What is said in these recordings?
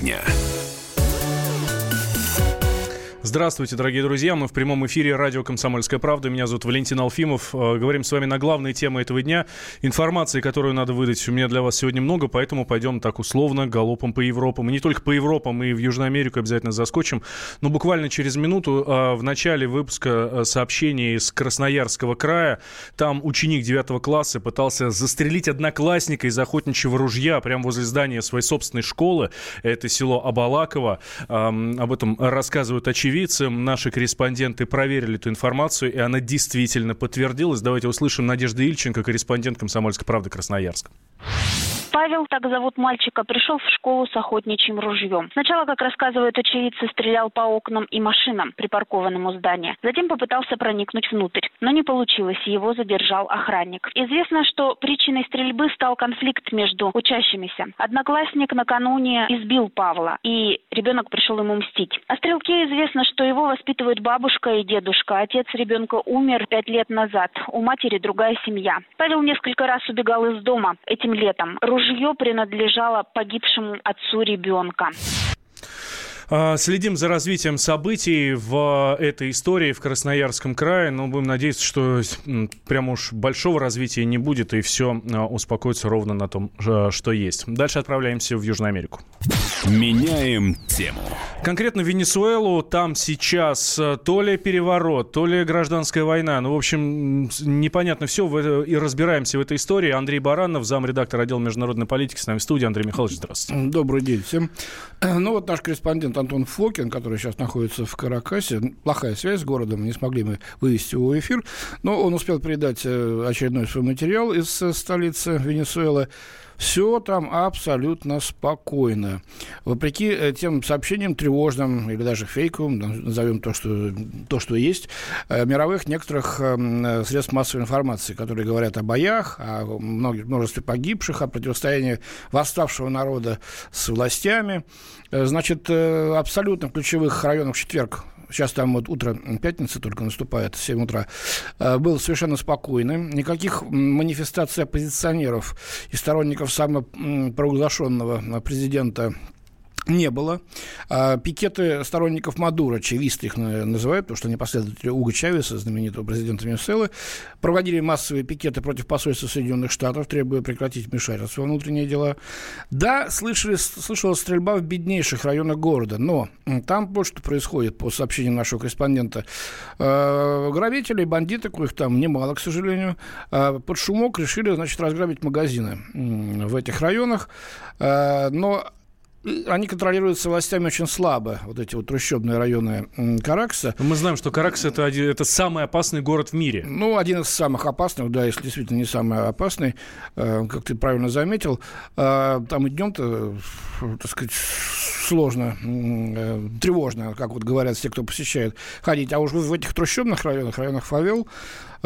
дня. Здравствуйте, дорогие друзья. Мы в прямом эфире радио «Комсомольская правда». Меня зовут Валентин Алфимов. Э, говорим с вами на главные темы этого дня. Информации, которую надо выдать, у меня для вас сегодня много, поэтому пойдем так условно, галопом по Европам. И не только по Европам, и в Южную Америку обязательно заскочим. Но буквально через минуту э, в начале выпуска э, сообщений из Красноярского края. Там ученик 9 класса пытался застрелить одноклассника из охотничьего ружья прямо возле здания своей собственной школы. Это село Абалаково. Об этом рассказывают очевидцы очевидцы, наши корреспонденты проверили эту информацию, и она действительно подтвердилась. Давайте услышим Надежду Ильченко, корреспондент «Комсомольской правды» Красноярск. Павел, так зовут мальчика, пришел в школу с охотничьим ружьем. Сначала, как рассказывают очевидцы, стрелял по окнам и машинам, припаркованным у здания. Затем попытался проникнуть внутрь, но не получилось, его задержал охранник. Известно, что причиной стрельбы стал конфликт между учащимися. Одноклассник накануне избил Павла, и ребенок пришел ему мстить. О стрелке известно, что его воспитывают бабушка и дедушка. Отец ребенка умер пять лет назад. У матери другая семья. Павел несколько раз убегал из дома этим летом. Ружье принадлежало погибшему отцу ребенка. А, следим за развитием событий в этой истории в Красноярском крае, но будем надеяться, что прямо уж большого развития не будет, и все а, успокоится ровно на том, что есть. Дальше отправляемся в Южную Америку. Меняем тему. Конкретно Венесуэлу, там сейчас э, то ли переворот, то ли гражданская война. Ну, в общем, непонятно все, и разбираемся в этой истории. Андрей Баранов, замредактор отдела международной политики, с нами в студии. Андрей Михайлович, здравствуйте. Добрый день всем. Ну, вот наш корреспондент Антон Фокин, который сейчас находится в Каракасе. Плохая связь с городом, не смогли мы вывести его в эфир. Но он успел передать э, очередной свой материал из э, столицы Венесуэлы. Все там абсолютно спокойно. Вопреки э, тем сообщениям тревожным или даже фейковым, назовем то, что, то, что есть, мировых некоторых средств массовой информации, которые говорят о боях, о многих, множестве погибших, о противостоянии восставшего народа с властями. Значит, абсолютно в ключевых районах в четверг сейчас там вот утро пятницы только наступает, 7 утра, э, был совершенно спокойным. Никаких манифестаций оппозиционеров и сторонников самопровозглашенного президента не было. А, пикеты сторонников Мадура, чависты их называют, потому что они последователи Уга Чавеса, знаменитого президента Венесуэлы, проводили массовые пикеты против посольства Соединенных Штатов, требуя прекратить вмешательство во внутренние дела. Да, слышали, слышалась стрельба в беднейших районах города, но там вот что происходит, по сообщениям нашего корреспондента. А, грабители, бандиты, коих там немало, к сожалению, а, под шумок решили, значит, разграбить магазины в этих районах, но они контролируются властями очень слабо, вот эти вот трущобные районы Каракса. Мы знаем, что Каракс это, один, это самый опасный город в мире. Ну, один из самых опасных, да, если действительно не самый опасный, э, как ты правильно заметил. Э, там и днем-то, так сказать, сложно, э, тревожно, как вот говорят все, кто посещает, ходить. А уж в этих трущобных районах, районах фавел,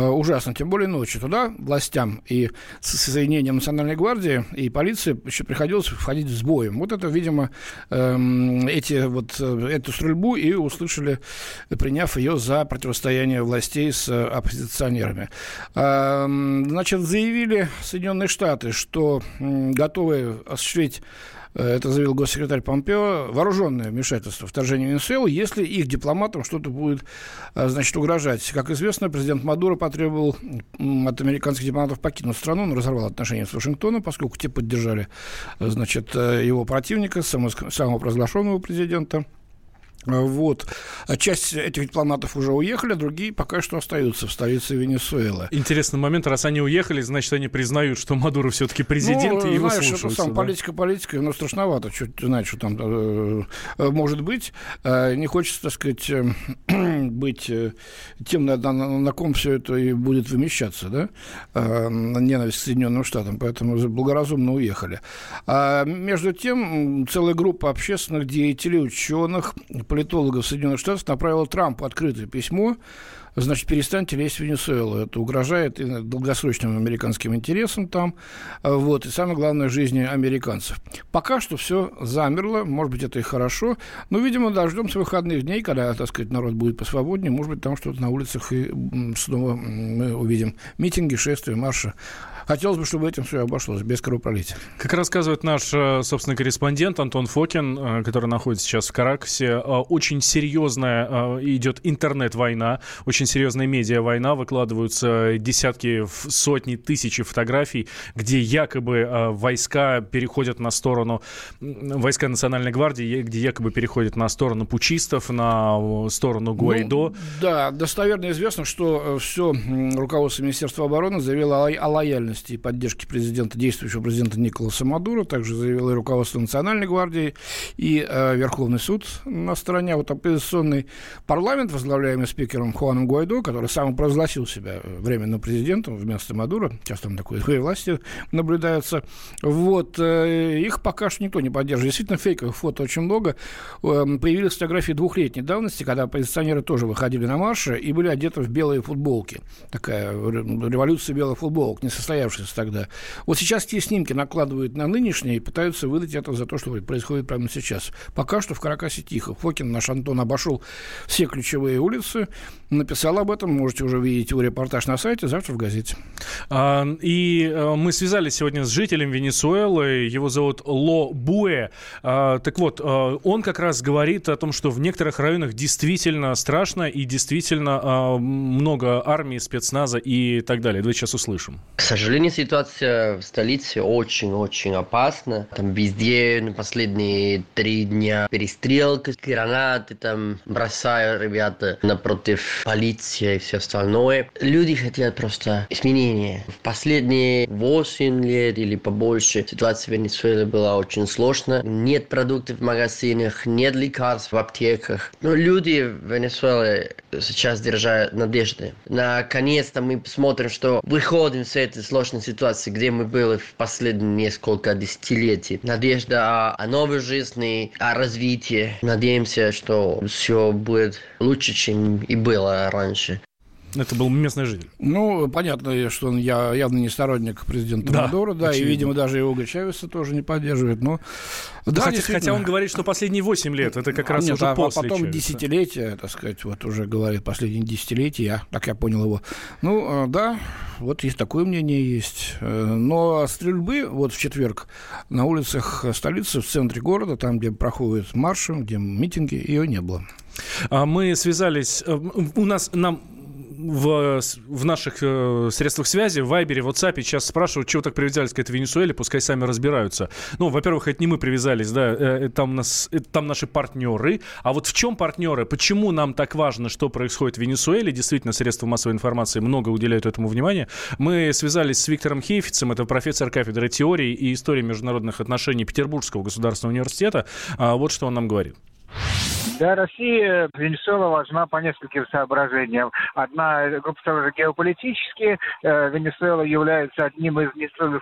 ужасно. Тем более ночью туда властям и соединением Национальной гвардии и полиции еще приходилось входить с боем. Вот это, видимо, эм, эти, вот, э, эту стрельбу и услышали, приняв ее за противостояние властей с оппозиционерами. Эм, значит, заявили Соединенные Штаты, что готовы осуществить Э, это заявил госсекретарь Помпео, вооруженное вмешательство, вторжение в Венесуэлу, если их дипломатам что-то будет, э, значит, угрожать. Как известно, президент Мадуро потребовал от американских дипломатов покинуть страну, он разорвал отношения с Вашингтоном, поскольку те поддержали, э, значит, его противника, самого провозглашенного президента. Вот. А часть этих дипломатов уже уехали, а другие пока что остаются в столице Венесуэлы. Интересный момент. Раз они уехали, значит, они признают, что Мадуро все-таки президент, ну, и его знаешь, слушаются. Сам, да? Политика политика, но страшновато. Чуть, знаешь, что там э, э, может быть. Э, не хочется, так сказать, э, быть тем, на, на, на ком все это и будет вымещаться, да? Э, ненависть к Соединенным Штатам. Поэтому благоразумно уехали. А между тем, целая группа общественных деятелей, ученых, политологов Соединенных Штатов направила Трампу открытое письмо, значит, перестаньте лезть в Венесуэлу. Это угрожает долгосрочным американским интересам там, вот, и самое главное, жизни американцев. Пока что все замерло, может быть, это и хорошо, но, видимо, дождемся выходных дней, когда, так сказать, народ будет посвободнее, может быть, там что-то на улицах и снова мы увидим. Митинги, шествия, марши хотелось бы, чтобы этим все обошлось, без кровопролития. Как рассказывает наш, собственно, корреспондент Антон Фокин, который находится сейчас в Каракасе, очень серьезная идет интернет-война, очень серьезная медиа-война, выкладываются десятки, сотни, тысячи фотографий, где якобы войска переходят на сторону, войска Национальной гвардии, где якобы переходят на сторону пучистов, на сторону Гуайдо. Ну, да, достоверно известно, что э, все руководство Министерства обороны заявило о, лояльности и поддержке президента, действующего президента Николаса Мадуро, также заявило и руководство Национальной гвардии, и э, Верховный суд на стороне. Вот оппозиционный парламент, возглавляемый спикером Хуаном Гуайдо, который сам провозгласил себя временным президентом вместо Мадуро, сейчас там такой власти наблюдается, вот, э, их пока что никто не поддерживает. Действительно, фейковых фото очень много. Э, появились фотографии двухлетней давности, когда оппозиционеры тоже выходили на марши и были одеты в белые футболки. Такая революция белых футболок, не состоявшаяся тогда. Вот сейчас те снимки накладывают на нынешние и пытаются выдать это за то, что происходит прямо сейчас. Пока что в Каракасе тихо. Фокин, наш Антон, обошел все ключевые улицы, написал об этом. Можете уже видеть его репортаж на сайте, завтра в газете. А, и э, мы связались сегодня с жителем Венесуэлы. Его зовут Ло Буэ. А, так вот, э, он как раз говорит о том, что в некоторых районах действительно страшно и действительно а, много армии, спецназа и так далее. Давайте сейчас услышим. К сожалению, ситуация в столице очень-очень опасна. Там везде на последние три дня перестрелка, гранаты там бросают ребята напротив полиции и все остальное. Люди хотят просто изменения. В последние 8 лет или побольше ситуация в Венесуэле была очень сложная. Нет продуктов в магазинах, нет лекарств в аптеках. Но люди в Венесуэле сейчас держат надежды. Наконец-то мы посмотрим, что выходим с этой сложной ситуации, где мы были в последние несколько десятилетий. Надежда о, о новой жизни, о развитии. Надеемся, что все будет лучше, чем и было раньше. Это был местный житель. Ну, понятно, что он я, явно не сторонник президента да, Мадуро, да, очевидно. и, видимо, даже его Чавеса тоже не поддерживает. Но, да, хотя, хотя он говорит, что последние 8 лет, это как раз Нет, уже а после потом Чавеса. десятилетия, так сказать, вот уже говорит последние десятилетия, так я понял его. Ну, э, да, вот есть такое мнение есть. Э, но стрельбы вот в четверг на улицах столицы, в центре города, там, где проходят марши, где митинги, ее не было. А мы связались, э, у нас нам в, в наших э, средствах связи, в Вайбере, в WhatsApp сейчас спрашивают, чего так привязались к этой Венесуэле, пускай сами разбираются. Ну, во-первых, это не мы привязались, да, э, там, нас, это, там наши партнеры. А вот в чем партнеры? Почему нам так важно, что происходит в Венесуэле? Действительно, средства массовой информации много уделяют этому внимания. Мы связались с Виктором Хейфицем, это профессор кафедры теории и истории международных отношений Петербургского государственного университета. А вот что он нам говорит. Для России Венесуэла важна по нескольким соображениям. Одна группа соображений геополитические. Э, Венесуэла является одним из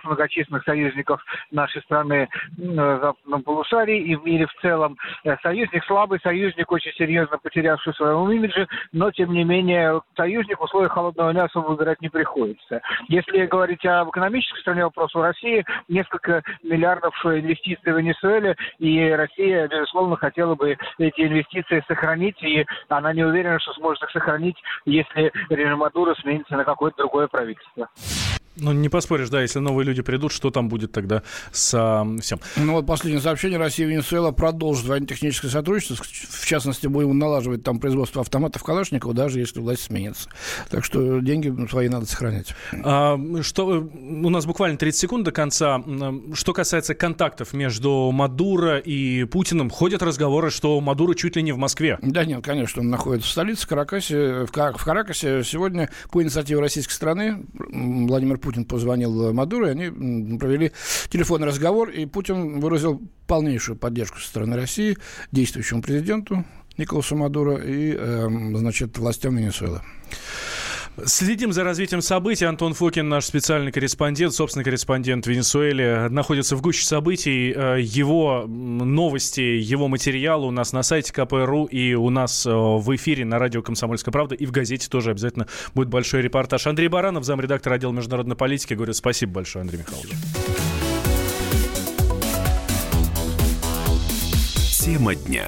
многочисленных союзников нашей страны в западном полушарии и в мире в целом. Э, союзник слабый, союзник очень серьезно потерявший своему имидже, но тем не менее союзник в условиях холодного особо выбирать не приходится. Если говорить об экономической стороне вопроса, у России несколько миллиардов инвестиций в Венесуэле, и Россия, безусловно, хотела бы эти инвестиции сохранить, и она не уверена, что сможет их сохранить, если режим Мадуро сменится на какое-то другое правительство. Ну, не поспоришь, да, если новые люди придут, что там будет тогда с а, всем? Ну, вот последнее сообщение. Россия и Венесуэла продолжит военно-техническое сотрудничество. В частности, будем налаживать там производство автоматов Калашникова, даже если власть сменится. Так что деньги свои надо сохранять. А, что, у нас буквально 30 секунд до конца. Что касается контактов между Мадуро и Путиным, ходят разговоры, что Мадуро чуть ли не в Москве. Да нет, конечно, он находится в столице, в Каракасе. В Каракасе сегодня по инициативе российской страны Владимир Путин позвонил Мадуро, и они провели телефонный разговор, и Путин выразил полнейшую поддержку со стороны России действующему президенту Николасу Мадуро и, э, значит, властям Венесуэлы. Следим за развитием событий. Антон Фокин, наш специальный корреспондент, собственный корреспондент в Венесуэле, находится в гуще событий. Э, его новости, его материал у нас на сайте КПРУ и у нас э, в эфире на радио «Комсомольская правда» и в газете тоже обязательно будет большой репортаж. Андрей Баранов, замредактор отдела международной политики, говорит спасибо большое, Андрей Михайлович. Тема дня.